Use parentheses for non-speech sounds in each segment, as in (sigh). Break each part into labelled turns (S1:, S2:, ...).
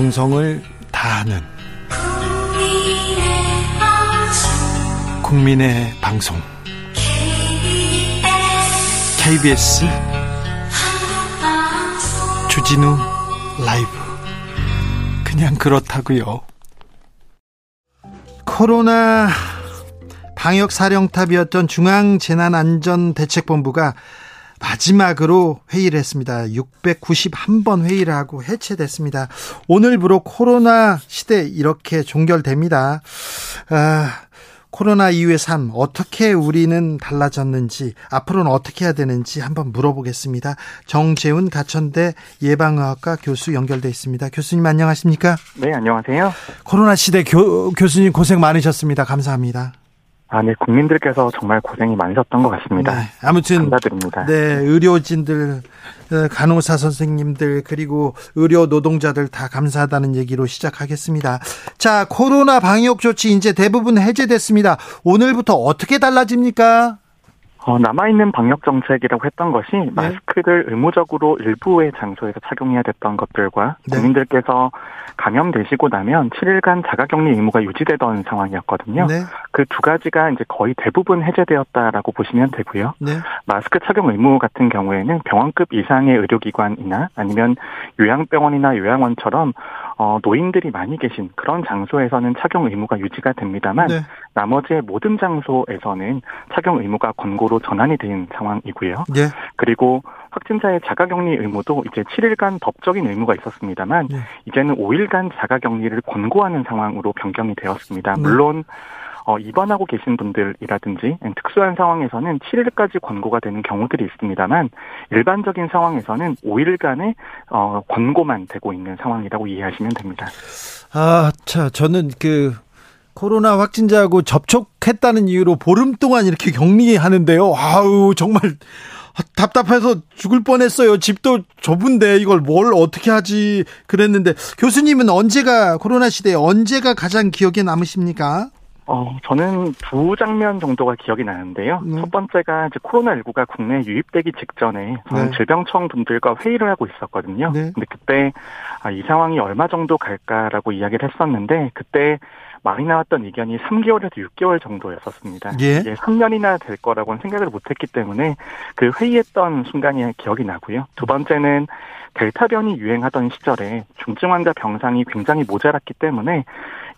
S1: 정성을 다하는 국민의 방송. KBS 주진우 라이브. 그냥 그렇다고요. 코로나 방역 사령탑이었던 중앙재난안전대책본부가 마지막으로 회의를 했습니다. 691번 회의를 하고 해체됐습니다. 오늘부로 코로나 시대 이렇게 종결됩니다. 아, 코로나 이후의 삶 어떻게 우리는 달라졌는지 앞으로는 어떻게 해야 되는지 한번 물어보겠습니다. 정재훈 가천대 예방의학과 교수 연결돼 있습니다. 교수님 안녕하십니까?
S2: 네, 안녕하세요.
S1: 코로나 시대 교, 교수님 고생 많으셨습니다. 감사합니다.
S2: 아, 네, 국민들께서 정말 고생이 많으셨던 것 같습니다. 네,
S1: 아무튼
S2: 감사드립니다.
S1: 네, 의료진들, 어, 간호사 선생님들 그리고 의료 노동자들 다 감사하다는 얘기로 시작하겠습니다. 자, 코로나 방역 조치 이제 대부분 해제됐습니다. 오늘부터 어떻게 달라집니까?
S2: 어, 남아있는 방역 정책이라고 했던 것이 네. 마스크를 의무적으로 일부의 장소에서 착용해야 됐던 것들과 네. 국민들께서 감염되시고 나면 7일간 자가격리 의무가 유지되던 상황이었거든요. 네. 그두 가지가 이제 거의 대부분 해제되었다라고 보시면 되고요. 네. 마스크 착용 의무 같은 경우에는 병원급 이상의 의료기관이나 아니면 요양병원이나 요양원처럼 어, 노인들이 많이 계신 그런 장소에서는 착용 의무가 유지가 됩니다만 네. 나머지의 모든 장소에서는 착용 의무가 권고로 전환이 된 상황이고요. 네. 그리고 확진자의 자가격리 의무도 이제 7일간 법적인 의무가 있었습니다만 네. 이제는 5일간 자가격리를 권고하는 상황으로 변경이 되었습니다. 네. 물론 어, 입원하고 계신 분들이라든지 특수한 상황에서는 7일까지 권고가 되는 경우들이 있습니다만 일반적인 상황에서는 5일간의 어, 권고만 되고 있는 상황이라고 이해하시면 됩니다.
S1: 아, 자, 저는 그 코로나 확진자하고 접촉했다는 이유로 보름 동안 이렇게 격리하는데요. 아우, 정말 답답해서 죽을 뻔했어요. 집도 좁은데 이걸 뭘 어떻게 하지 그랬는데 교수님은 언제가 코로나 시대에 언제가 가장 기억에 남으십니까?
S2: 어, 저는 두 장면 정도가 기억이 나는데요. 네. 첫 번째가 이제 코로나19가 국내에 유입되기 직전에 저는 네. 질병청 분들과 회의를 하고 있었거든요. 네. 근데 그때 아, 이 상황이 얼마 정도 갈까라고 이야기를 했었는데 그때 많이 나왔던 의견이 3개월에서 6개월 정도였었습니다. 예. 이게 3년이나 될 거라고는 생각을 못했기 때문에 그 회의했던 순간이 기억이 나고요. 두 번째는 델타 변이 유행하던 시절에 중증 환자 병상이 굉장히 모자랐기 때문에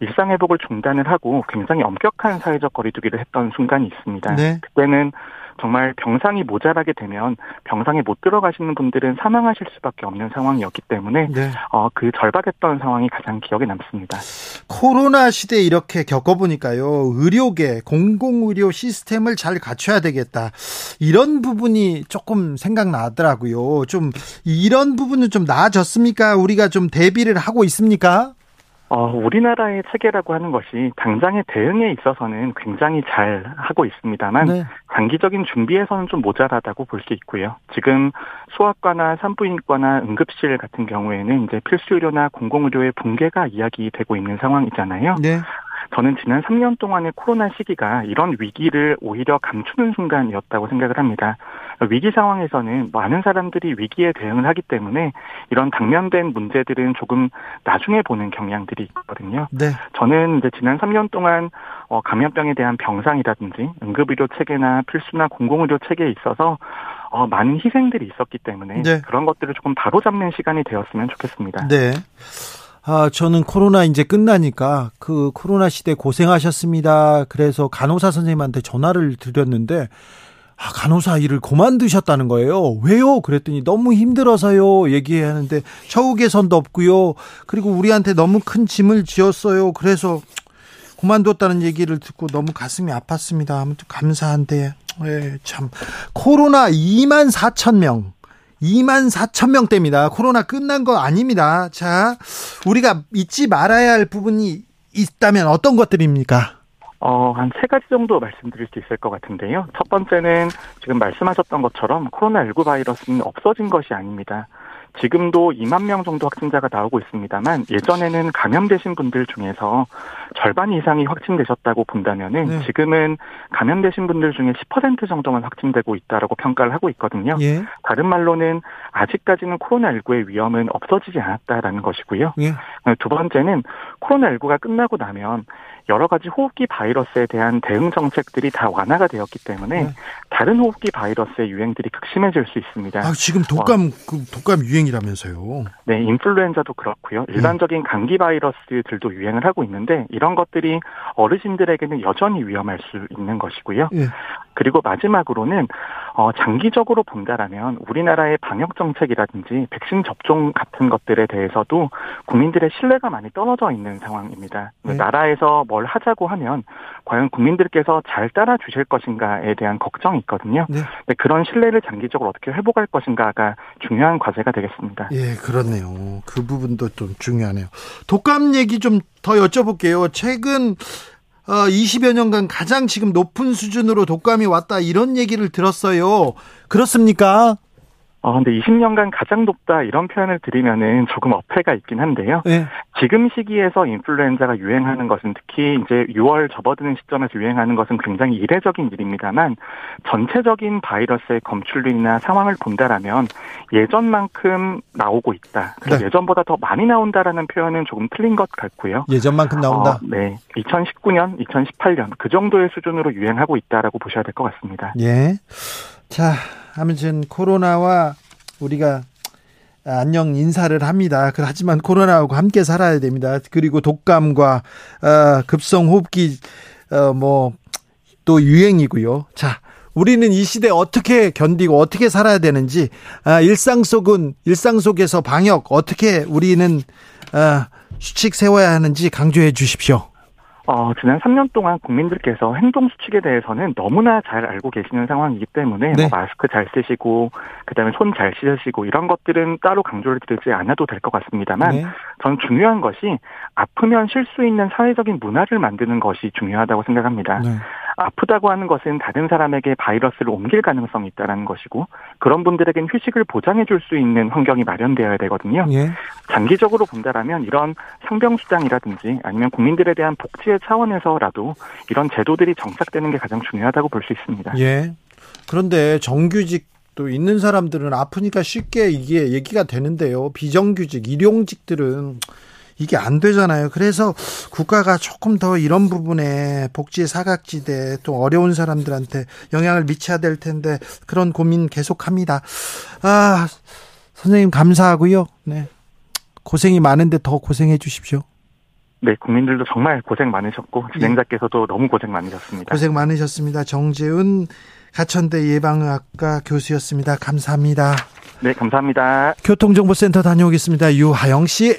S2: 일상 회복을 중단을 하고 굉장히 엄격한 사회적 거리두기를 했던 순간이 있습니다. 네. 그때는 정말 병상이 모자라게 되면 병상에 못 들어가시는 분들은 사망하실 수밖에 없는 상황이었기 때문에 네. 어, 그 절박했던 상황이 가장 기억에 남습니다.
S1: 코로나 시대 이렇게 겪어보니까요 의료계 공공의료 시스템을 잘 갖춰야 되겠다 이런 부분이 조금 생각나더라고요. 좀 이런 부분은 좀 나아졌습니까? 우리가 좀 대비를 하고 있습니까?
S2: 어, 우리나라의 체계라고 하는 것이 당장의 대응에 있어서는 굉장히 잘 하고 있습니다만 네. 장기적인 준비에서는 좀 모자라다고 볼 수 있고요. 지금 소아과나 산부인과나 응급실 같은 경우에는 이제 필수 의료나 공공의료의 붕괴가 이야기되고 있는 상황이잖아요. 네. 저는 지난 3년 동안의 코로나 시기가 이런 위기를 오히려 감추는 순간이었다고 생각을 합니다. 위기 상황에서는 많은 사람들이 위기에 대응을 하기 때문에 이런 당면된 문제들은 조금 나중에 보는 경향들이 있거든요. 네. 저는 이제 지난 3년 동안 어, 감염병에 대한 병상이라든지 응급의료 체계나 필수나 공공의료 체계에 있어서 어, 많은 희생들이 있었기 때문에 네. 그런 것들을 조금 바로잡는 시간이 되었으면 좋겠습니다.
S1: 네. 아, 저는 코로나 이제 끝나니까 그 코로나 시대 고생하셨습니다. 그래서 간호사 선생님한테 전화를 드렸는데 아, 간호사 일을 그만두셨다는 거예요. 왜요? 그랬더니 너무 힘들어서요. 얘기하는데 처우 개선도 없고요. 그리고 우리한테 너무 큰 짐을 지었어요. 그래서 그만뒀다는 얘기를 듣고 너무 가슴이 아팠습니다. 아무튼 감사한데 예, 참 코로나 2만 4천 명 2만 4천 명대입니다. 코로나 끝난 거 아닙니다. 자, 우리가 잊지 말아야 할 부분이 있다면 어떤 것들입니까?
S2: 어, 한 세 가지 정도 말씀드릴 수 있을 것 같은데요. 첫 번째는 지금 말씀하셨던 것처럼 코로나19 바이러스는 없어진 것이 아닙니다. 지금도 2만 명 정도 확진자가 나오고 있습니다만 예전에는 감염되신 분들 중에서 절반 이상이 확진되셨다고 본다면은 네. 지금은 감염되신 분들 중에 10% 정도만 확진되고 있다라고 평가를 하고 있거든요. 예. 다른 말로는 아직까지는 코로나19의 위험은 없어지지 않았다라는 것이고요. 예. 두 번째는 코로나19가 끝나고 나면 여러 가지 호흡기 바이러스에 대한 대응 정책들이 다 완화가 되었기 때문에 네. 다른 호흡기 바이러스의 유행들이 극심해질 수 있습니다.
S1: 아, 지금 독감 어, 그 독감 유행이라면서요?
S2: 네, 인플루엔자도 그렇고요. 네. 일반적인 네. 감기 바이러스들도 유행을 하고 있는데 이런 것들이 어르신들에게는 여전히 위험할 수 있는 것이고요. 네. 그리고 마지막으로는 어, 장기적으로 본다라면 우리나라의 방역 정책이라든지 백신 접종 같은 것들에 대해서도 국민들의 신뢰가 많이 떨어져 있는 상황입니다. 네. 나라에서 뭘 하자고 하면 과연 국민들께서 잘 따라 주실 것인가에 대한 걱정이 있거든요. 네. 그런 신뢰를 장기적으로 어떻게 회복할 것인가가 중요한 과제가 되겠습니다.
S1: 예, 그렇네요. 그 부분도 좀 중요하네요. 독감 얘기 좀 더 여쭤볼게요. 최근 어, 20여 년간 가장 지금 높은 수준으로 독감이 왔다 이런 얘기를 들었어요. 그렇습니까?
S2: 어, 근데 20년간 가장 높다 이런 표현을 드리면은 조금 어폐가 있긴 한데요. 네. 지금 시기에서 인플루엔자가 유행하는 것은 특히 이제 6월 접어드는 시점에서 유행하는 것은 굉장히 이례적인 일입니다만 전체적인 바이러스의 검출률이나 상황을 본다라면 예전만큼 나오고 있다. 네. 예전보다 더 많이 나온다라는 표현은 조금 틀린 것 같고요.
S1: 예전만큼 나온다. 어,
S2: 네. 2019년, 2018년 그 정도의 수준으로 유행하고 있다라고 보셔야 될 것 같습니다.
S1: 예. 자, 아무튼 코로나와 우리가 안녕 인사를 합니다. 하지만 코로나하고 함께 살아야 됩니다. 그리고 독감과 어, 급성 호흡기 어, 뭐또 유행이고요. 자, 우리는 이 시대 어떻게 견디고 어떻게 살아야 되는지 아, 일상 속은 일상 속에서 방역 어떻게 우리는 아, 수칙 세워야 하는지 강조해 주십시오.
S2: 어, 지난 3년 동안 국민들께서 행동 수칙에 대해서는 너무나 잘 알고 계시는 상황이기 때문에 뭐 네. 뭐 마스크 잘 쓰시고 그다음에 손 잘 씻으시고 이런 것들은 따로 강조를 드리지 않아도 될 것 같습니다만 네. 전 중요한 것이 아프면 쉴 수 있는 사회적인 문화를 만드는 것이 중요하다고 생각합니다. 네. 아프다고 하는 것은 다른 사람에게 바이러스를 옮길 가능성이 있다는 것이고 그런 분들에겐 휴식을 보장해 줄 수 있는 환경이 마련되어야 되거든요. 예. 장기적으로 본다라면 이런 상병수당이라든지 아니면 국민들에 대한 복지의 차원에서라도 이런 제도들이 정착되는 게 가장 중요하다고 볼 수 있습니다.
S1: 예. 그런데 정규직 또 있는 사람들은 아프니까 쉽게 이게 얘기가 되는데요. 비정규직, 일용직들은 이게 안 되잖아요. 그래서 국가가 조금 더 이런 부분에 복지 사각지대 또 어려운 사람들한테 영향을 미쳐야 될 텐데 그런 고민 계속합니다. 아, 선생님 감사하고요. 네. 고생이 많은데 더 고생해 주십시오.
S2: 네, 국민들도 정말 고생 많으셨고 진행자께서도 네. 너무 고생 많으셨습니다.
S1: 고생 많으셨습니다. 정재훈 가천대 예방의학과 교수였습니다. 감사합니다.
S2: 네, 감사합니다.
S1: 교통정보센터 다녀오겠습니다. 유하영 씨.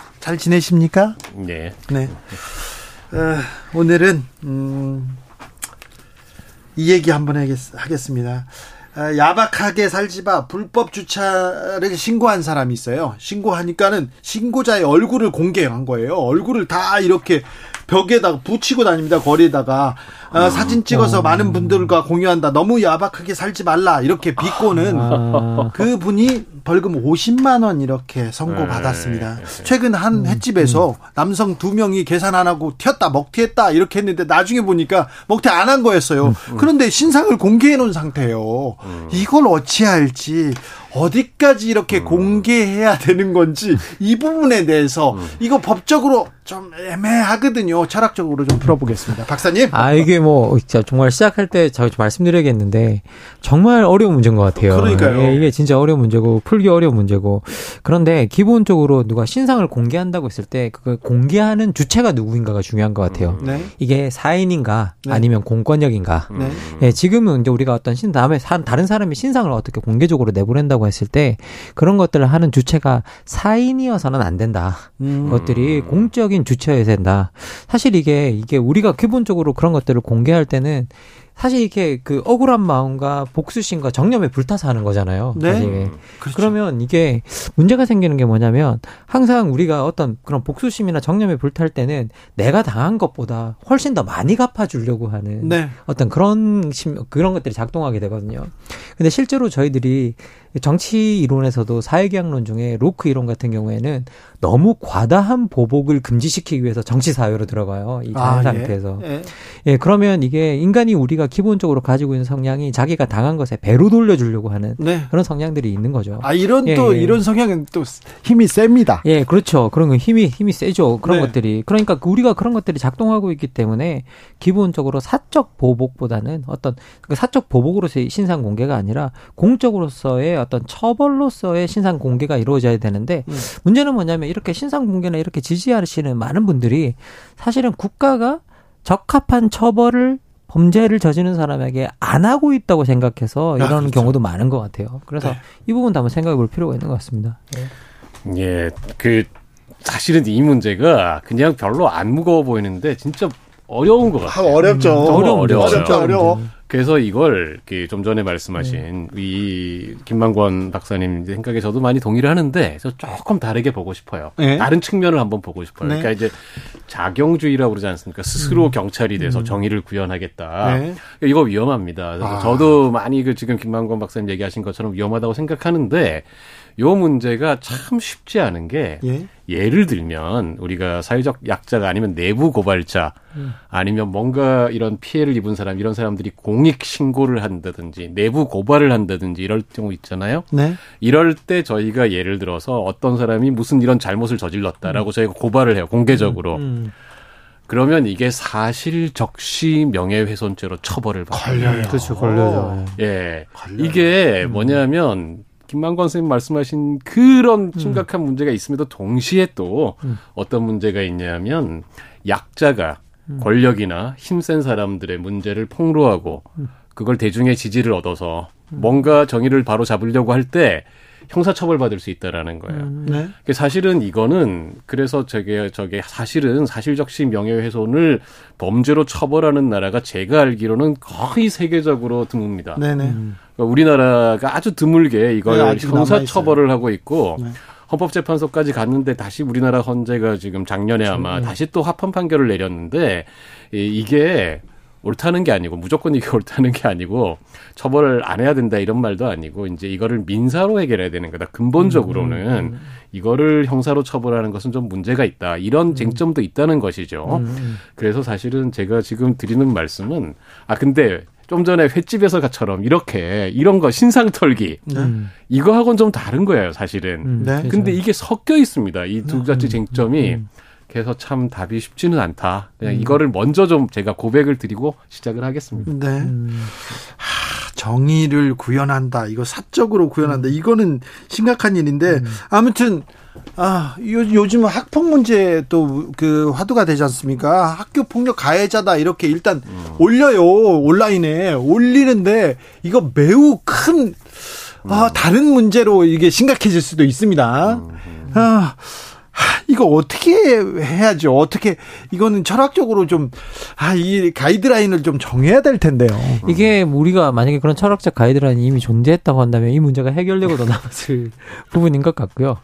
S1: 잘 지내십니까?
S3: 네.
S1: 네. 어, 오늘은 음, 이 얘기 한번 하겠 습니다. 아, 야박하게 살지 마 불법 주차를 신고한 사람이 있어요. 신고하니까는 신고자의 얼굴을 공개한 거예요. 얼굴을 다 이렇게 벽에다가 붙이고 다닙니다. 거리에다가 어, 사진 찍어서 어. 많은 분들과 공유한다. 너무 야박하게 살지 말라. 이렇게 비꼬는 아. 그 분이 벌금 50만 원 이렇게 선고 받았습니다. 네. 최근 한 음, 횟집에서 음. 남성 두 명이 계산 안 하고 튀었다 먹튀했다 이렇게 했는데 나중에 보니까 먹튀 안 한 거였어요. 음, 그런데 신상을 공개해 놓은 상태예요. 이걸 어찌할지 어디까지 이렇게 음. 공개해야 되는 건지 이 부분에 대해서 음. 이거 법적으로 좀 애매하거든요. 철학적으로 좀 풀어보겠습니다. 박사님.
S4: 아 이게 뭐 진짜 정말 시작할 때 제가 말씀드려야겠는데 정말 어려운 문제인 것 같아요.
S1: 그러니까요.
S4: 예, 이게 진짜 어려운 문제고 풀기 어려운 문제고 그런데 기본적으로 누가 신상을 공개한다고 했을 때 그걸 공개하는 주체가 누구인가가 중요한 것 같아요. 네. 이게 사인인가 네. 아니면 공권력인가. 네. 예, 지금은 이제 우리가 어떤 신 다음에 다른 사람이 신상을 어떻게 공개적으로 내보낸다고 한다고 했을 때 그런 것들을 하는 주체가 사인이어서는 안 된다. 음. 그것들이 공적인 주체여야 된다. 사실 이게 이게 우리가 기본적으로 그런 것들을 공개할 때는 사실 이렇게 그 억울한 마음과 복수심과 정념에 불타서 하는 거잖아요. 네. 음, 그렇죠. 그러면 이게 문제가 생기는 게 뭐냐면 항상 우리가 어떤 그런 복수심이나 정념에 불탈 때는 내가 당한 것보다 훨씬 더 많이 갚아주려고 하는 네. 어떤 그런 심, 그런 것들이 작동하게 되거든요. 근데 실제로 저희들이 정치 이론에서도 사회계약론 중에 로크 이론 같은 경우에는 너무 과다한 보복을 금지시키기 위해서 정치 사회로 들어가요. 이 자연 아, 예. 상태에서. 예. 예. 그러면 이게 인간이 우리가 기본적으로 가지고 있는 성향이 자기가 당한 것에 배로 돌려주려고 하는 네. 그런 성향들이 있는 거죠.
S1: 아 이런 예, 또 예. 이런 성향은 또 힘이 셉니다.
S4: 예, 그렇죠. 그런 거 힘이 힘이 세죠. 그런 네. 것들이 그러니까 우리가 그런 것들이 작동하고 있기 때문에 기본적으로 사적 보복보다는 어떤 그 사적 보복으로서의 신상 공개가 아니라 공적으로서의 어떤 처벌로서의 신상 공개가 이루어져야 되는데 음. 문제는 뭐냐면 이렇게 신상 공개나 이렇게 지지하시는 많은 분들이 사실은 국가가 적합한 처벌을 범죄를 저지른 사람에게 안 하고 있다고 생각해서 이런 아, 그렇죠. 경우도 많은 것 같아요. 그래서 네. 이 부분도 한번 생각해 볼 필요가 있는 것 같습니다.
S3: 예. 예, 그 사실은 이 문제가 그냥 별로 안 무거워 보이는데 진짜 어려운 것 같아요.
S1: 아, 어렵죠.
S3: 음, 어려워, 어려워. 진짜 어려워. 그래서 이걸 좀 전에 말씀하신 네. 이 김만권 박사님 생각에 저도 많이 동의를 하는데 저 조금 다르게 보고 싶어요. 네. 다른 측면을 한번 보고 싶어요. 네. 그러니까 이제 자경주의라고 그러지 않습니까? 스스로 음. 경찰이 돼서 음. 정의를 구현하겠다. 네. 이거 위험합니다. 아. 저도 많이 그 지금 김만권 박사님 얘기하신 것처럼 위험하다고 생각하는데 요 문제가 참 쉽지 않은 게 예? 예를 들면 우리가 사회적 약자가 아니면 내부 고발자 음. 아니면 뭔가 이런 피해를 입은 사람 이런 사람들이 공익 신고를 한다든지 내부 고발을 한다든지 이럴 경우 있잖아요. 네. 이럴 때 저희가 예를 들어서 어떤 사람이 무슨 이런 잘못을 저질렀다라고 음. 저희가 고발을 해요 공개적으로. 음. 음. 그러면 이게 사실 적시 명예훼손죄로 처벌을
S1: 받아요. 걸려요.
S4: 그렇죠, 걸려요.
S3: 예. 걸려요. 이게 음. 뭐냐면 김만권 선생님 말씀하신 그런 음. 심각한 음. 문제가 있음에도 동시에 또 음. 어떤 문제가 있냐면 약자가 음. 권력이나 힘센 사람들의 문제를 폭로하고 음. 그걸 대중의 지지를 얻어서 음. 뭔가 정의를 바로 잡으려고 할 때 형사처벌 받을 수 있다라는 거예요. 네. 사실은 이거는 그래서 저게 저게 사실은 사실적시 명예훼손을 범죄로 처벌하는 나라가 제가 알기로는 거의 세계적으로 드뭅니다. 네네. 그러니까 우리나라가 아주 드물게 이걸 네, 형사 처벌을 하고 있고 네. 헌법재판소까지 갔는데 다시 우리나라 헌재가 지금 작년에 아마 네. 다시 또 합헌 판결을 내렸는데 이게 옳다는 게 아니고 무조건 이게 (laughs) 옳다는 게 아니고 처벌을 안 해야 된다 이런 말도 아니고 이제 이거를 민사로 해결해야 되는 거다. 근본적으로는 음, 음, 음. 이거를 형사로 처벌하는 것은 좀 문제가 있다. 이런 음. 쟁점도 있다는 것이죠. 음, 음. 그래서 사실은 제가 지금 드리는 말씀은 아 근데 좀 전에 횟집에서처럼 이렇게 이런 거 신상 털기 네. 이거하고는 좀 다른 거예요, 사실은. 네. 근데 이게 섞여 있습니다. 이 두 가지 쟁점이. 그래서 참 답이 쉽지는 않다. 그냥 음. 이거를 먼저 좀 제가 고백을 드리고 시작을 하겠습니다. 네. 음.
S1: 하, 정의를 구현한다. 이거 사적으로 구현한다. 음. 이거는 심각한 일인데 음. 아무튼 아, 요, 요즘은 학폭 문제 또 그 화두가 되지 않습니까? 학교 폭력 가해자다 이렇게 일단 음. 올려요. 온라인에 올리는데 이거 매우 큰 아, 다른 문제로 이게 심각해질 수도 있습니다. 음. 아, 이거 어떻게 해야죠? 어떻게 이거는 철학적으로 좀 아 이 가이드라인을 좀 정해야 될 텐데요.
S4: 이게 우리가 만약에 그런 철학적 가이드라인이 이미 존재했다고 한다면 이 문제가 해결되고도 남았을 (laughs) 부분인 것 같고요.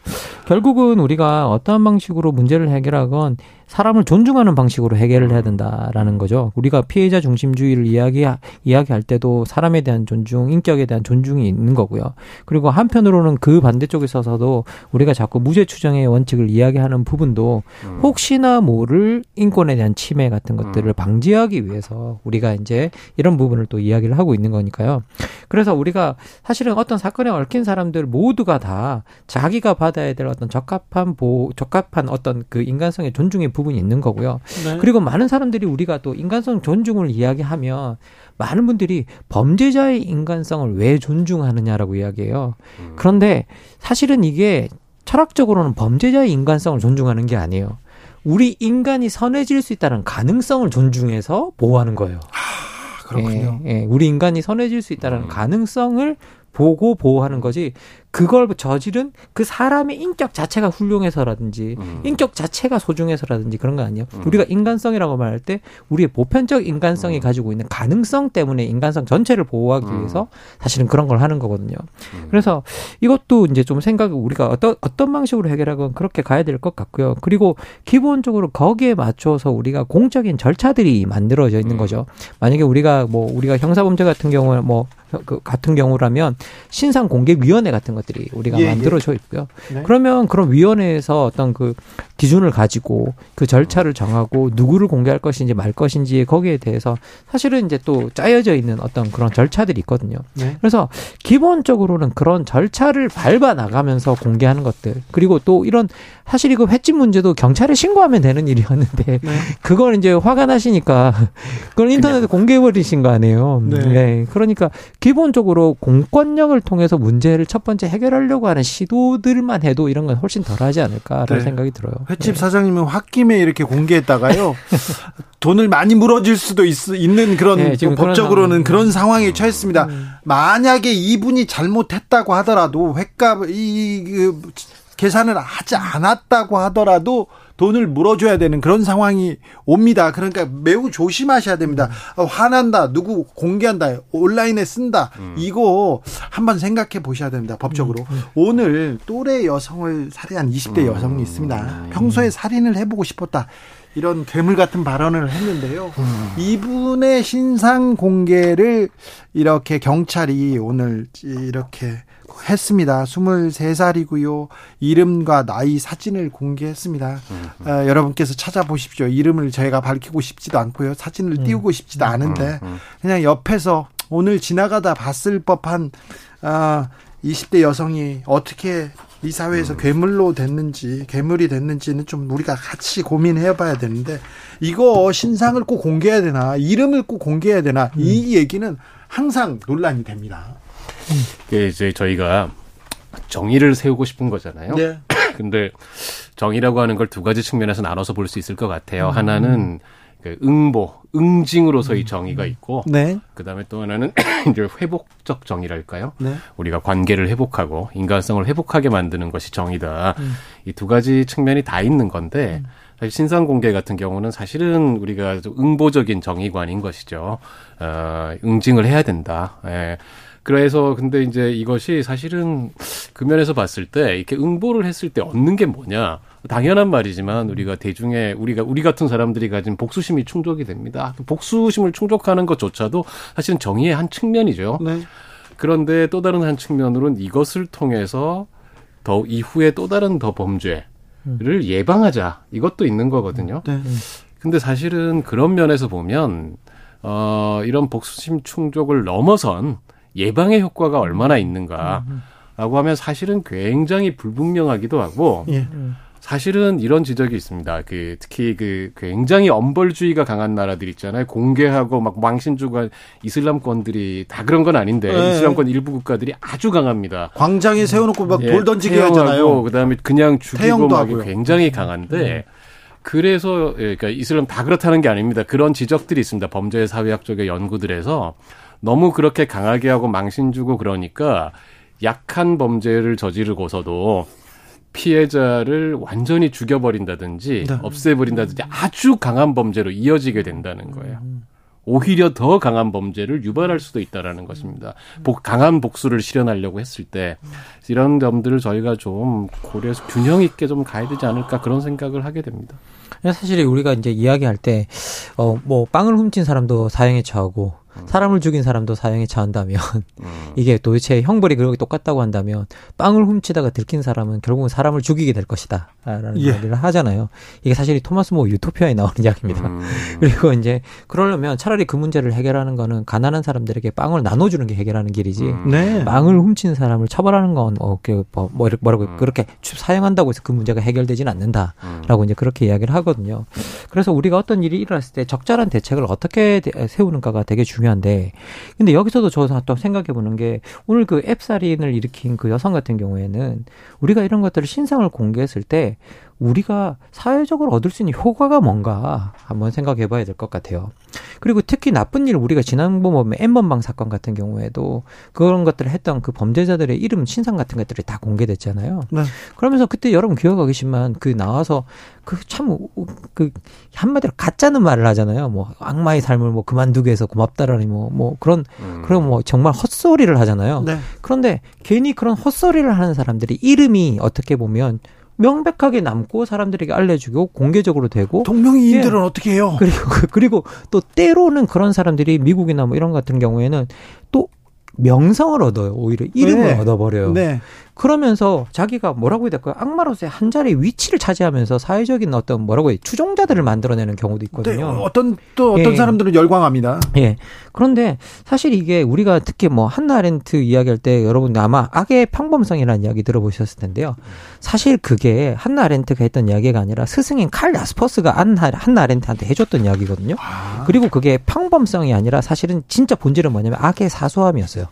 S4: 결국은 우리가 어떠한 방식으로 문제를 해결하건 사람을 존중하는 방식으로 해결을 해야 된다라는 거죠. 우리가 피해자 중심주의를 이야기 이야기할 때도 사람에 대한 존중, 인격에 대한 존중이 있는 거고요. 그리고 한편으로는 그 반대쪽에 있어서도 우리가 자꾸 무죄 추정의 원칙을 이야기하는 부분도 음. 혹시나 모를 인권에 대한 침해 같은 것들을 음. 방지하기 위해서 우리가 이제 이런 부분을 또 이야기를 하고 있는 거니까요. 그래서 우리가 사실은 어떤 사건에 얽힌 사람들 모두가 다 자기가 받아야 될 어떤 적합한 보 적합한 어떤 그 인간성의 존중의 부분이 있는 거고요. 네. 그리고 많은 사람들이 우리가 또 인간성 존중을 이야기하면 많은 분들이 범죄자의 인간성을 왜 존중하느냐라고 이야기해요. 음. 그런데 사실은 이게 철학적으로는 범죄자의 인간성을 존중하는 게 아니에요. 우리 인간이 선해질 수 있다는 가능성을 존중해서 보호하는 거예요.
S1: 아, 그렇군요.
S4: 예, 예, 우리 인간이 선해질 수 있다는 음. 가능성을 보고 보호하는 거지 그걸 저지른 그 사람의 인격 자체가 훌륭해서라든지 음. 인격 자체가 소중해서라든지 그런 거 아니에요. 음. 우리가 인간성이라고 말할 때 우리의 보편적 인간성이 음. 가지고 있는 가능성 때문에 인간성 전체를 보호하기 음. 위해서 사실은 그런 걸 하는 거거든요. 음. 그래서 이것도 이제 좀 생각 우리가 어떤 어떤 방식으로 해결하건 그렇게 가야 될 것 같고요. 그리고 기본적으로 거기에 맞춰서 우리가 공적인 절차들이 만들어져 있는 음. 거죠. 만약에 우리가 뭐 우리가 형사범죄 같은 경우에 뭐그 같은 경우라면 신상 공개 위원회 같은 것들이 우리가 예, 예. 만들어져 있고요. 네. 그러면 그런 위원회에서 어떤 그 기준을 가지고 그 절차를 정하고 누구를 공개할 것인지 말 것인지 거기에 대해서 사실은 이제 또 짜여져 있는 어떤 그런 절차들이 있거든요. 네. 그래서 기본적으로는 그런 절차를 밟아 나가면서 공개하는 것들 그리고 또 이런 사실 이거 횟집 문제도 경찰에 신고하면 되는 일이었는데 네. (laughs) 그걸 이제 화가 나시니까 (laughs) 그걸 인터넷에 공개해 버리신 거 아니에요. 네. 네. 그러니까 기본적으로 공권력을 통해서 문제를 첫 번째 해결하려고 하는 시도들만 해도 이런 건 훨씬 덜하지 않을까라는 네. 생각이 들어요.
S1: 횟집 네. 사장님은 홧김에 이렇게 공개했다가요. (laughs) 돈을 많이 물어줄 수도 있, 는 그런 네, 법적으로는 그런, 그런 상황 에 처했습니다. 음. 만약에 이분이 잘못했다고 하더라도 횟값 이, 그, 계산을 하지 않았다고 하더라도 돈을 물어줘야 되는 그런 상황이 옵니다. 그러니까 매우 조심하셔야 됩니다. 어, 화난다, 누구 공개한다, 온라인에 쓴다. 음. 이거 한번 생각해 보셔야 됩니다. 법적으로. 음. 음. 오늘 또래 여성을 살해한 20대 음. 여성이 있습니다. 평소에 살인을 해보고 싶었다. 이런 괴물 같은 발언을 했는데요. 음. 이분의 신상 공개를 이렇게 경찰이 오늘 이렇게 했습니다. 23살이고요. 이름과 나이 사진을 공개했습니다. 음. 어, 여러분께서 찾아보십시오. 이름을 저희가 밝히고 싶지도 않고요. 사진을 음. 띄우고 싶지도 음. 않은데 음. 음. 그냥 옆에서 오늘 지나가다 봤을 법한 아, 20대 여성이 어떻게 이 사회에서 음. 괴물로 됐는지 괴물이 됐는지는 좀 우리가 같이 고민해 봐야 되는데 이거 신상을 꼭 공개해야 되나 이름을 꼭 공개해야 되나 이 얘기는 항상 논란이 됩니다.
S3: 이게 이제 저희가 정의를 세우고 싶은 거잖아요. 네. (clears throat) 근데 정의라고 하는 걸 두 가지 측면에서 나눠서 볼 수 있을 것 같아요. 음. 하나는 그 응보, 응징으로서의 음. 정의가 있고, 네. 그 다음에 또 하나는 (clears throat) 이제 회복적 정의랄까요? 네. 우리가 관계를 회복하고 인간성을 회복하게 만드는 것이 정의다. 음. 이두 가지 측면이 다 있는 건데, 음. 사실 신상 공개 같은 경우는 사실은 우리가 응보적인 정의관인 것이죠. 어, 응징을 해야 된다. 예. 그래서 근데 이제 이것이 사실은 그 면에서 봤을 때 이렇게 응보를 했을 때 얻는 게 뭐냐? 당연한 말이지만 우리가 대중의 우리가 우리 같은 사람들이 가진 복수심이 충족이 됩니다. 복수심을 충족하는 것조차도 사실은 정의의 한 측면이죠. 네. 그런데 또 다른 한 측면으로는 이것을 통해서 더 이후에 또 다른 더 범죄를 음. 예방하자 이것도 있는 거거든요. 네. 근데 사실은 그런 면에서 보면 어 이런 복수심 충족을 넘어선 예방의 효과가 얼마나 있는가라고 하면 사실은 굉장히 불분명하기도 하고 예. 사실은 이런 지적이 있습니다. 그 특히 그 굉장히 엄벌주의가 강한 나라들 있잖아요. 공개하고 막 망신 주고 이슬람권들이 다 그런 건 아닌데 네. 이슬람권 일부 국가들이 아주 강합니다.
S1: 광장에 세워놓고 막돌 예, 던지게 하잖아요.
S3: 그다음에 그냥 죽이고 막 굉장히 강한데. 음. 그래서 예, 그러니까 이슬람 다 그렇다는 게 아닙니다. 그런 지적들이 있습니다. 범죄 사회학적의 연구들에서 너무 그렇게 강하게 하고 망신 주고 그러니까 약한 범죄를 저지르고서도 피해자를 완전히 죽여버린다든지 네. 없애버린다든지 아주 강한 범죄로 이어지게 된다는 거예요. 오히려 더 강한 범죄를 유발할 수도 있다라는 것입니다. 복, 강한 복수를 실현하려고 했을 때 이런 점들을 저희가 좀 고려해서 균형 있게 좀 가야 되지 않을까 그런 생각을 하게 됩니다.
S4: 사실 우리가 이제 이야기할 때, 어, 뭐, 빵을 훔친 사람도 사형에 처하고, 사람을 죽인 사람도 사형에 처한다면 (laughs) 음. 이게 도대체 형벌이 그렇게 똑같다고 한다면 빵을 훔치다가 들킨 사람은 결국은 사람을 죽이게 될 것이다라는 예. 이야기를 하잖아요. 이게 사실 토마스 모 유토피아에 나오는 이야기입니다. 음. (laughs) 그리고 이제 그러려면 차라리 그 문제를 해결하는 거는 가난한 사람들에게 빵을 나눠주는 게 해결하는 길이지. 음. 네. 빵을 훔친 사람을 처벌하는 건 어, 그, 뭐, 뭐 뭐라고 음. 그렇게 사용한다고 해서 그 문제가 해결되지는 않는다라고 음. 이제 그렇게 이야기를 하거든요. 그래서 우리가 어떤 일이 일어났을 때 적절한 대책을 어떻게 세우는가가 되게 중요. 중요한데 근데 여기서도 저도 또 생각해 보는 게 오늘 그 앱살인을 일으킨 그 여성 같은 경우에는 우리가 이런 것들을 신상을 공개했을 때 우리가 사회적으로 얻을 수 있는 효과가 뭔가 한번 생각해 봐야 될 것 같아요. 그리고 특히 나쁜 일 우리가 지난번 보면 엠번방 사건 같은 경우에도 그런 것들을 했던 그 범죄자들의 이름 신상 같은 것들이 다 공개됐잖아요. 네. 그러면서 그때 여러분 기억하겠지만 그 나와서 그 참 그 한마디로 가짜는 말을 하잖아요. 뭐 악마의 삶을 뭐 그만두게 해서 고맙다라니 뭐뭐 뭐 그런 음. 그런 뭐 정말 헛소리를 하잖아요. 네. 그런데 괜히 그런 헛소리를 하는 사람들이 이름이 어떻게 보면 명백하게 남고 사람들에게 알려주고 공개적으로 되고
S1: 동명이인들은 예. 어떻게 해요?
S4: 그리고 그리고 또 때로는 그런 사람들이 미국이나 뭐 이런 같은 경우에는 또 명성을 얻어요. 오히려 이름을 네. 얻어버려요. 네. 그러면서 자기가 뭐라고 해야 될까요? 악마로서의 한 자리의 위치를 차지하면서 사회적인 어떤 뭐라고 해요? 추종자들을 만들어내는 경우도 있거든요.
S1: 네, 어떤 또 어떤 예. 사람들은 열광합니다.
S4: 예. 그런데 사실 이게 우리가 특히 뭐 한나 아렌트 이야기할 때 여러분 아마 악의 평범성이라는 이야기 들어보셨을 텐데요. 사실 그게 한나 아렌트가 했던 이야기가 아니라 스승인 칼 야스퍼스가 한나, 한나 아렌트한테 해줬던 이야기거든요. 아. 그리고 그게 평범성이 아니라 사실은 진짜 본질은 뭐냐면 악의 사소함이었어요.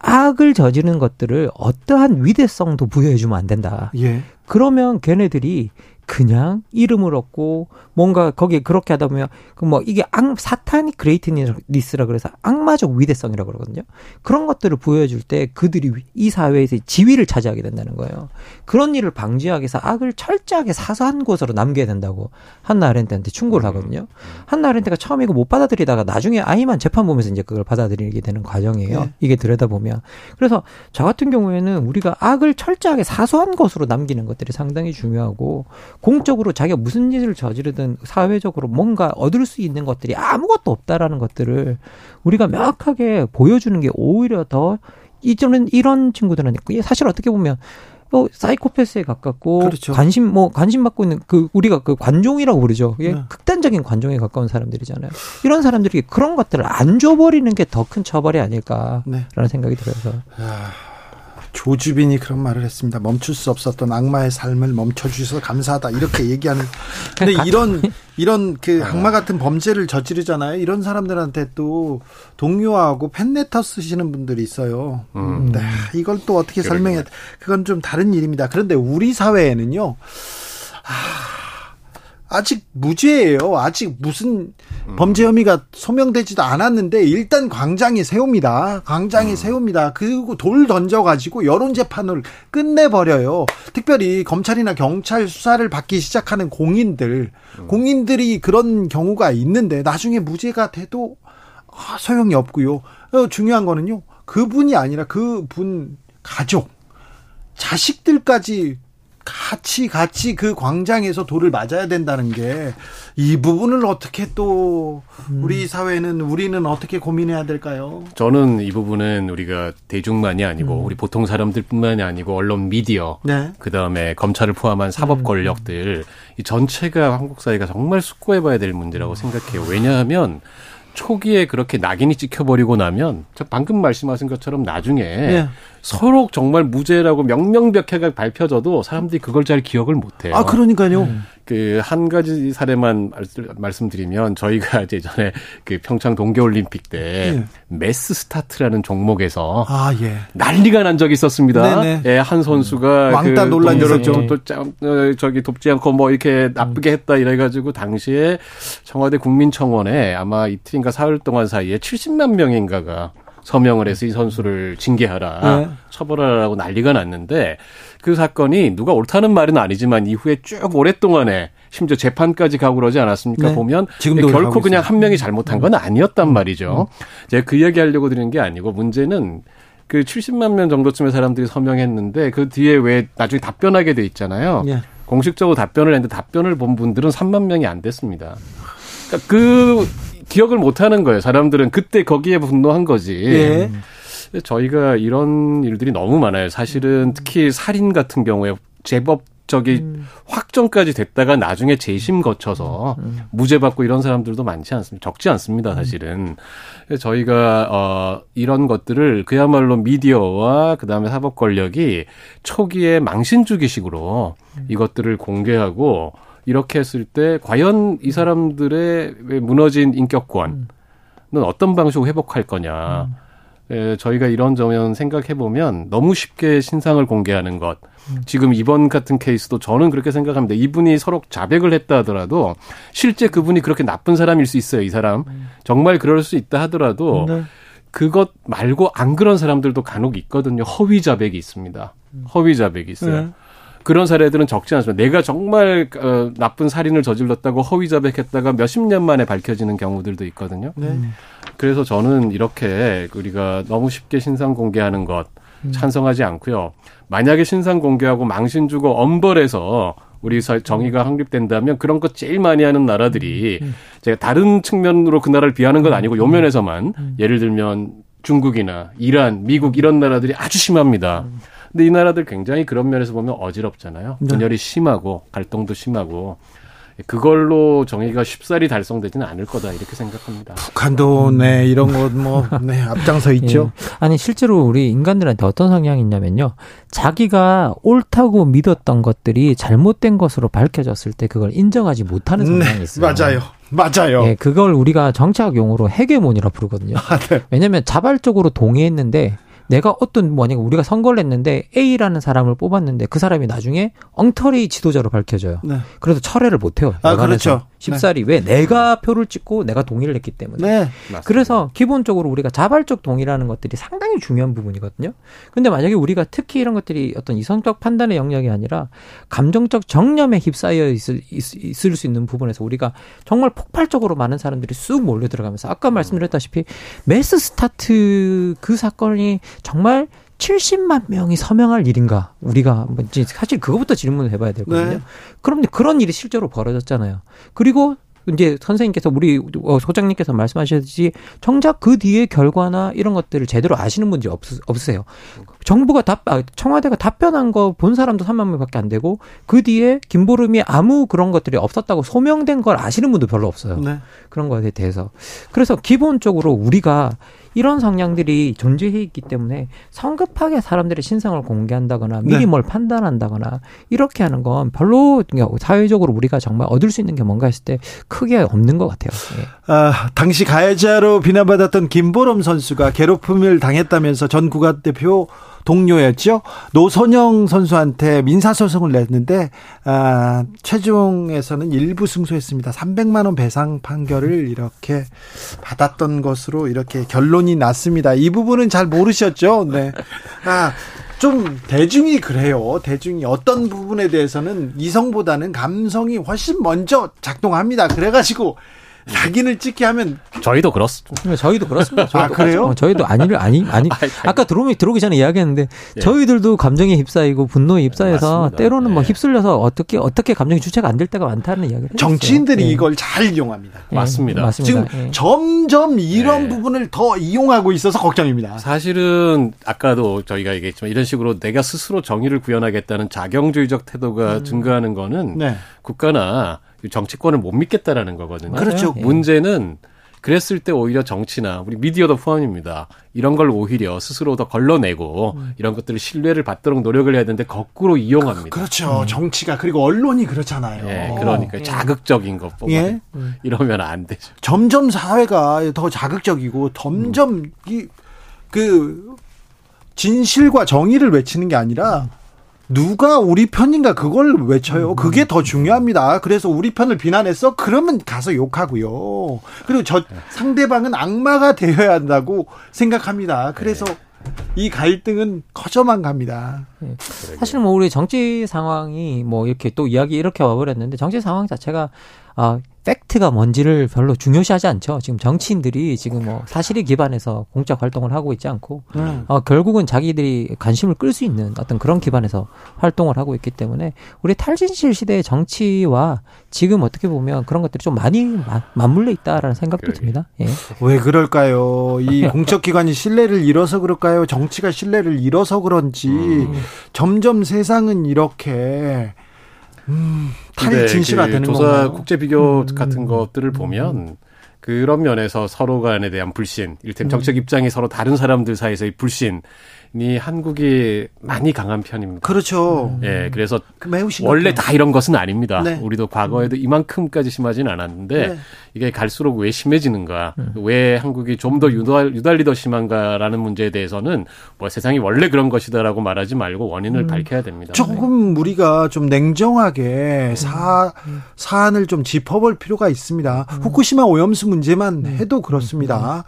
S4: 악을 저지르는 것들을 어떠한 위대성도 부여해주면 안 된다. 예. 그러면 걔네들이 그냥 이름을 얻고 뭔가 거기에 그렇게 하다 보면 그 뭐 이게 악 사탄이 그레이트니스라 그래서 악마적 위대성이라고 그러거든요. 그런 것들을 보여줄 때 그들이 이 사회에서 지위를 차지하게 된다는 거예요. 그런 일을 방지하기 위해서 악을 철저하게 사소한 곳으로 남겨야 된다고 한나 아렌트한테 충고를 음. 하거든요. 한나 아렌트가 처음에 이거 못 받아들이다가 나중에 아이만 재판 보면서 이제 그걸 받아들이게 되는 과정이에요. 네. 이게 들여다보면. 그래서 저 같은 경우에는 우리가 악을 철저하게 사소한 것으로 남기는 것들이 상당히 중요하고 공적으로 자기가 무슨 일을 저지르든 사회적으로 뭔가 얻을 수 있는 것들이 아무것도 없다라는 것들을 우리가 명확하게 보여주는 게 오히려 더 이전은 이런 친구들은 사실 어떻게 보면 어, 사이코패스에 가깝고 그렇죠. 관심 뭐 관심 받고 있는 그 우리가 그 관종이라고 부르죠. 이게 네. 극단적인 관종에 가까운 사람들이잖아요. 이런 사람들이 그런 것들을 안 줘버리는 게 더 큰 처벌이 아닐까라는 네. 생각이 들어서. 아.
S1: 조주빈이 그런 말을 했습니다. 멈출 수 없었던 악마의 삶을 멈춰주셔서 감사하다. 이렇게 얘기하는. 근데 (laughs) 이런, 이런 그 악마 같은 범죄를 저지르잖아요. 이런 사람들한테 또 동요하고 팬레터 쓰시는 분들이 있어요. 음. 네. 이걸 또 어떻게 설명해. 그건 좀 다른 일입니다. 그런데 우리 사회에는요. 아, 아직 무죄예요. 아직 무슨 범죄 혐의가 소명되지도 않았는데 일단 광장에 세웁니다. 광장에 음. 세웁니다. 그리고 돌 던져가지고 여론 재판을 끝내버려요. 특별히 검찰이나 경찰 수사를 받기 시작하는 공인들, 음. 공인들이 그런 경우가 있는데 나중에 무죄가 돼도 아, 소용이 없고요. 어, 중요한 거는요. 그분이 아니라 그분 가족, 자식들까지 같이 같이 그 광장에서 돌을 맞아야 된다는 게 이 부분을 어떻게 또 우리 음. 사회는 우리는 어떻게 고민해야 될까요?
S3: 저는 이 부분은 우리가 대중만이 아니고 음. 우리 보통 사람들뿐만이 아니고 언론 미디어 네. 그다음에 검찰을 포함한 사법 음. 권력들 이 전체가 한국 사회가 정말 숙고해 봐야 될 문제라고 생각해요. 왜냐하면 초기에 그렇게 낙인이 찍혀버리고 나면 저 방금 말씀하신 것처럼 나중에 예. 서로 정말 무죄라고 명명백백하게 밝혀져도 사람들이 그걸 잘 기억을 못해요.
S1: 아 그러니까요.
S3: 음. 그 한 가지 사례만 말씀드리면 저희가 (laughs) 이제 전에 그 평창 동계올림픽 때 예. mass start라는 종목에서 아, 예. 난리가 난 적이 있었습니다. 네네. 예, 한 선수가
S1: 음. 왕따 그 논란이 있었죠.
S3: 또 어, 저기 돕지 않고 뭐 이렇게 나쁘게 했다 이래가지고 당시에 청와대 국민청원에 아마 이틀인가 사흘 동안 사이에 70만 명인가가 서명을 해서 이 선수를 징계하라, 네. 처벌하라고 난리가 났는데 그 사건이 누가 옳다는 말은 아니지만 이후에 쭉 오랫동안에 심지어 재판까지 가고 그러지 않았습니까? 네. 보면 결코 그냥 한 명이 잘못한 건 아니었단 음. 말이죠. 음. 제가 그 얘기 하려고 드리는 게 아니고 문제는 그 70만 명 정도쯤의 사람들이 서명했는데 그 뒤에 왜 나중에 답변하게 돼 있잖아요. 네. 공식적으로 답변을 했는데 답변을 본 분들은 3만 명이 안 됐습니다. 그러니까 그 기억을 못 하는 거예요. 사람들은 그때 거기에 분노한 거지. 예. 저희가 이런 일들이 너무 많아요. 사실은 특히 살인 같은 경우에 제법 저기 음. 확정까지 됐다가 나중에 재심 거쳐서 음. 음. 무죄 받고 이런 사람들도 많지 않습니다. 적지 않습니다, 사실은. 음. 저희가 어 이런 것들을 그야말로 미디어와 그다음에 사법 권력이 초기에 망신 주기식으로 음. 이것들을 공개하고 이렇게 했을 때 과연 이 사람들의 무너진 인격권은 어떤 방식으로 회복할 거냐. 에, 저희가 이런 점은 생각해 보면 너무 쉽게 신상을 공개하는 것. 지금 이번 같은 케이스도 저는 그렇게 생각합니다. 이분이 서로 자백을 했다 하더라도 실제 그분이 그렇게 나쁜 사람일 수 있어요. 이 사람 정말 그럴 수 있다 하더라도 네. 그것 말고 안 그런 사람들도 간혹 있거든요. 허위 자백이 있습니다. 허위 자백이 있어요. 네. 그런 사례들은 적지 않습니다. 내가 정말 어, 나쁜 살인을 저질렀다고 허위 자백했다가 몇십 년 만에 밝혀지는 경우들도 있거든요. 네. 그래서 저는 이렇게 우리가 너무 쉽게 신상 공개하는 것 음. 찬성하지 않고요. 만약에 신상 공개하고 망신 주고 엄벌해서 우리 정의가 확립된다면 그런 것 제일 많이 하는 나라들이 음, 음. 제가 다른 측면으로 그 나라를 비하는 건 아니고 요 면에서만 예를 들면 중국이나 이란, 미국 이런 나라들이 아주 심합니다. 근데 이 나라들 굉장히 그런 면에서 보면 어지럽잖아요. 네. 분열이 심하고 갈등도 심하고 그걸로 정의가 쉽사리 달성되지는 않을 거다 이렇게 생각합니다.
S1: 북한도 네 이런 것뭐 네, 앞장서 (laughs) 있죠.
S4: 예. 아니 실제로 우리 인간들한테 어떤 성향이 있냐면요. 자기가 옳다고 믿었던 것들이 잘못된 것으로 밝혀졌을 때 그걸 인정하지 못하는 네, 성향이 있어요.
S1: 맞아요. 맞아요.
S4: 예, 그걸 우리가 정치학 용어로 해계몬이라 부르거든요. (laughs) 아, 네. 왜냐하면 자발적으로 동의했는데 내가 어떤 뭐냐면 우리가 선거를 했는데 A라는 사람을 뽑았는데 그 사람이 나중에 엉터리 지도자로 밝혀져요. 네. 그래서 철회를 못 해요.
S1: 아, 그렇죠.
S4: 쉽사리 네. 왜 내가 표를 찍고 내가 동의를 했기 때문에. 네. 그래서 기본적으로 우리가 자발적 동의라는 것들이 상당히 중요한 부분이거든요. 근데 만약에 우리가 특히 이런 것들이 어떤 이성적 판단의 영역이 아니라 감정적 정념에 휩싸여 있을, 있을 수 있는 부분에서 우리가 정말 폭발적으로 많은 사람들이 쑥 몰려 들어가면서 아까 말씀드렸다시피 mass start 그 사건이 정말 70만 명이 서명할 일인가? 우리가 뭔지 사실 그거부터 질문을 해봐야 되거든요. 네. 그런데 그런 일이 실제로 벌어졌잖아요. 그리고 이제 선생님께서 우리 어, 소장님께서 말씀하셨듯이 정작 그 뒤에 결과나 이런 것들을 제대로 아시는 분들이 없, 없으세요. 정부가 답, 아, 청와대가 답변한 거 본 사람도 3만 명밖에 안 되고 그 뒤에 김보름이 아무 그런 것들이 없었다고 소명된 걸 아시는 분도 별로 없어요. 네. 그런 거에 대해서. 그래서 기본적으로 우리가 이런 성향들이 존재해 있기 때문에 성급하게 사람들의 신상을 공개한다거나 미리 네. 뭘 판단한다거나 이렇게 하는 건 별로 사회적으로 우리가 정말 얻을 수 있는 게 뭔가 했을 때 크게 없는 것 같아요.
S1: 예. 아, 당시 가해자로 비난받았던 김보름 선수가 괴롭힘을 당했다면서 전 국가대표 동료였죠. 노선영 선수한테 민사소송을 냈는데 아, 최종에서는 일부 승소했습니다. 300만 원 배상 판결을 이렇게 받았던 것으로 이렇게 결론이 났습니다. 이 부분은 잘 모르셨죠? 네. 아, 좀 대중이 그래요. 대중이 어떤 부분에 대해서는 이성보다는 감성이 훨씬 먼저 작동합니다. 그래가지고 사진을 찍게 하면
S4: 저희도 그렇습니다. 저희도 그렇습니다.
S1: 저희도 아 그래요?
S4: 어, 저희도 아니를 (laughs) 아니 아니 아까 들어오기 들어오기 전에 이야기했는데 예. 저희들도 감정에 휩싸이고 분노에 휩싸여서 네, 때로는 뭐 예. 휩쓸려서 어떻게 어떻게 감정이 주체가 안 될 때가 많다는 이야기를
S1: 정치인들이 예. 이걸 잘 이용합니다.
S3: 예, 맞습니다.
S4: 맞습니다.
S1: 지금 예. 점점 이런 네. 부분을 더 이용하고 있어서 걱정입니다.
S3: 사실은 아까도 저희가 얘기했지만 이런 식으로 내가 스스로 정의를 구현하겠다는 자경주의적 태도가 음. 증가하는 거는 네. 국가나 정치권을 못 믿겠다라는 거거든요.
S1: 그렇죠.
S3: 예. 문제는 그랬을 때 오히려 정치나 우리 미디어도 포함입니다. 이런 걸 오히려 스스로 더 걸러내고 음. 이런 것들을 신뢰를 받도록 노력을 해야 되는데 거꾸로 이용합니다.
S1: 그, 렇죠 음. 정치가 그리고 언론이 그렇잖아요.
S3: 예, 그러니까 예. 자극적인 것 보고 예. 이러면 안 되죠.
S1: 점점 사회가 더 자극적이고 점점 음. 이그 진실과 정의를 외치는 게 아니라 음. 누가 우리 편인가 그걸 외쳐요. 음. 그게 더 중요합니다. 그래서 우리 편을 비난했어? 그러면 가서 욕하고요. 그리고 저 상대방은 악마가 되어야 한다고 생각합니다. 그래서 이 갈등은 커져만 갑니다. 네.
S4: 사실 뭐 우리 정치 상황이 뭐 이렇게 또 이야기 이렇게 와버렸는데 정치 상황 자체가 아 팩트가 뭔지를 별로 중요시하지 않죠. 지금 정치인들이 지금 뭐 사실에 기반해서 공적 활동을 하고 있지 않고 음. 어, 결국은 자기들이 관심을 끌 수 있는 어떤 그런 기반에서 활동을 하고 있기 때문에 우리 탈진실 시대의 정치와 지금 어떻게 보면 그런 것들이 좀 많이 마, 맞물려 있다라는 생각도 듭니다. 예.
S1: 왜 그럴까요? 이 공적 기관이 신뢰를 잃어서 그럴까요? 정치가 신뢰를 잃어서 그런지 음. 점점 세상은 이렇게 음, 탈 진실화 되는
S3: 거 조사 국제 비교 음. 같은 것들을 보면 그런 면에서 서로 간에 대한 불신, 일테면 정책 입장이 서로 다른 사람들 사이에서의 불신, 이 한국이 많이 강한 편입니다.
S1: 그렇죠.
S3: 예, 그래서
S1: 매우
S3: 원래 다 이런 것은 아닙니다. 네. 우리도 과거에도 음. 이만큼까지 심하지는 않았는데 네. 이게 갈수록 왜 심해지는가, 음. 왜 한국이 좀 더 유달 유달리 더 심한가라는 문제에 대해서는 뭐 세상이 원래 그런 것이다라고 말하지 말고 원인을 음. 밝혀야 됩니다.
S1: 조금 네. 우리가 좀 냉정하게 음. 사 사안을 좀 짚어볼 필요가 있습니다. 음. 후쿠시마 오염수 문제만 음. 해도 그렇습니다.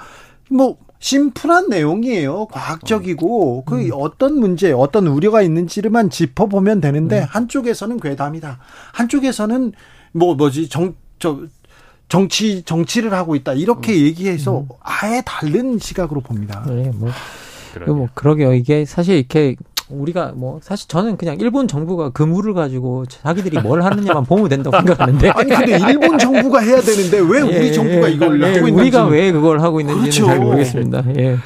S1: 뭐 심플한 내용이에요. 과학적이고 그 음. 어떤 문제, 어떤 우려가 있는지를만 짚어보면 되는데 음. 한쪽에서는 괴담이다. 한쪽에서는 뭐 뭐지 정 저 정치 정치를 하고 있다 이렇게 음. 얘기해서 음. 아예 다른 시각으로 봅니다.
S4: 네, 뭐, 뭐 그러게요. 이게 사실 이렇게 우리가 뭐 사실 저는 그냥 일본 정부가 그물을 가지고 자기들이 뭘 하느냐만 보면 된다고 생각하는데
S1: 아니 근데 일본 정부가 해야 되는데 왜 우리 예, 정부가 이걸 예, 하고 있는지
S4: 우리가 왜 그걸 하고 있는지는 그렇죠. 잘 모르겠습니다. 예.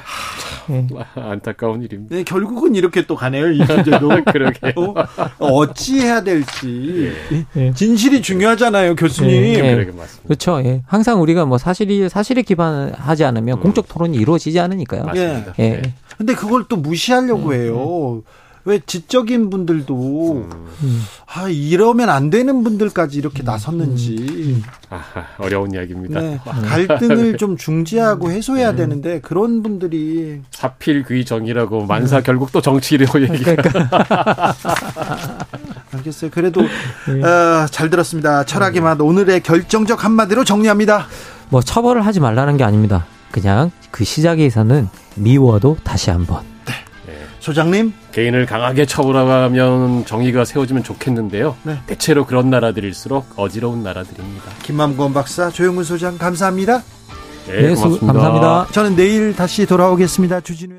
S3: 예. (laughs) 안타까운 일입니다.
S1: 네, 결국은 이렇게 또 가네요, 이 문제도.
S3: 그러게.
S1: 어? 어찌 해야 될지. 예. 진실이 중요하잖아요, 교수님. 예.
S4: 그러게 맞습니다. 그렇죠. 예. 항상 우리가 뭐 사실이, 사실에 기반하지 않으면 음. 공적 토론이 이루어지지 않으니까요.
S3: 맞습니다.
S1: 예. 예. 근데 그걸 또 무시하려고 음. 해요. 왜 지적인 분들도 음. 아 이러면 안 되는 분들까지 이렇게 음. 나섰는지 음.
S3: 아, 어려운 이야기입니다. 네,
S1: 갈등을 (laughs) 좀 중지하고 해소해야 네. 되는데 그런 분들이
S3: 사필귀 정이라고 만사 결국 또 정치로 얘기가
S1: 그러니까. (laughs) 알겠어요. 그래도 네. 어, 잘 들었습니다. 철학의 맛 오늘의 결정적 한마디로 정리합니다.
S4: 뭐 처벌을 하지 말라는 게 아닙니다. 그냥 그 시작에서는 미워도 다시 한번
S1: 소장님
S3: 개인을 강하게 처벌하면 정의가 세워지면 좋겠는데요. 네. 대체로 그런 나라들일수록 어지러운 나라들입니다.
S1: 김만권 박사, 조영근 소장 감사합니다.
S3: 네, 고맙습니다.
S4: 감사합니다.
S1: 저는 내일 다시 돌아오겠습니다. 주진우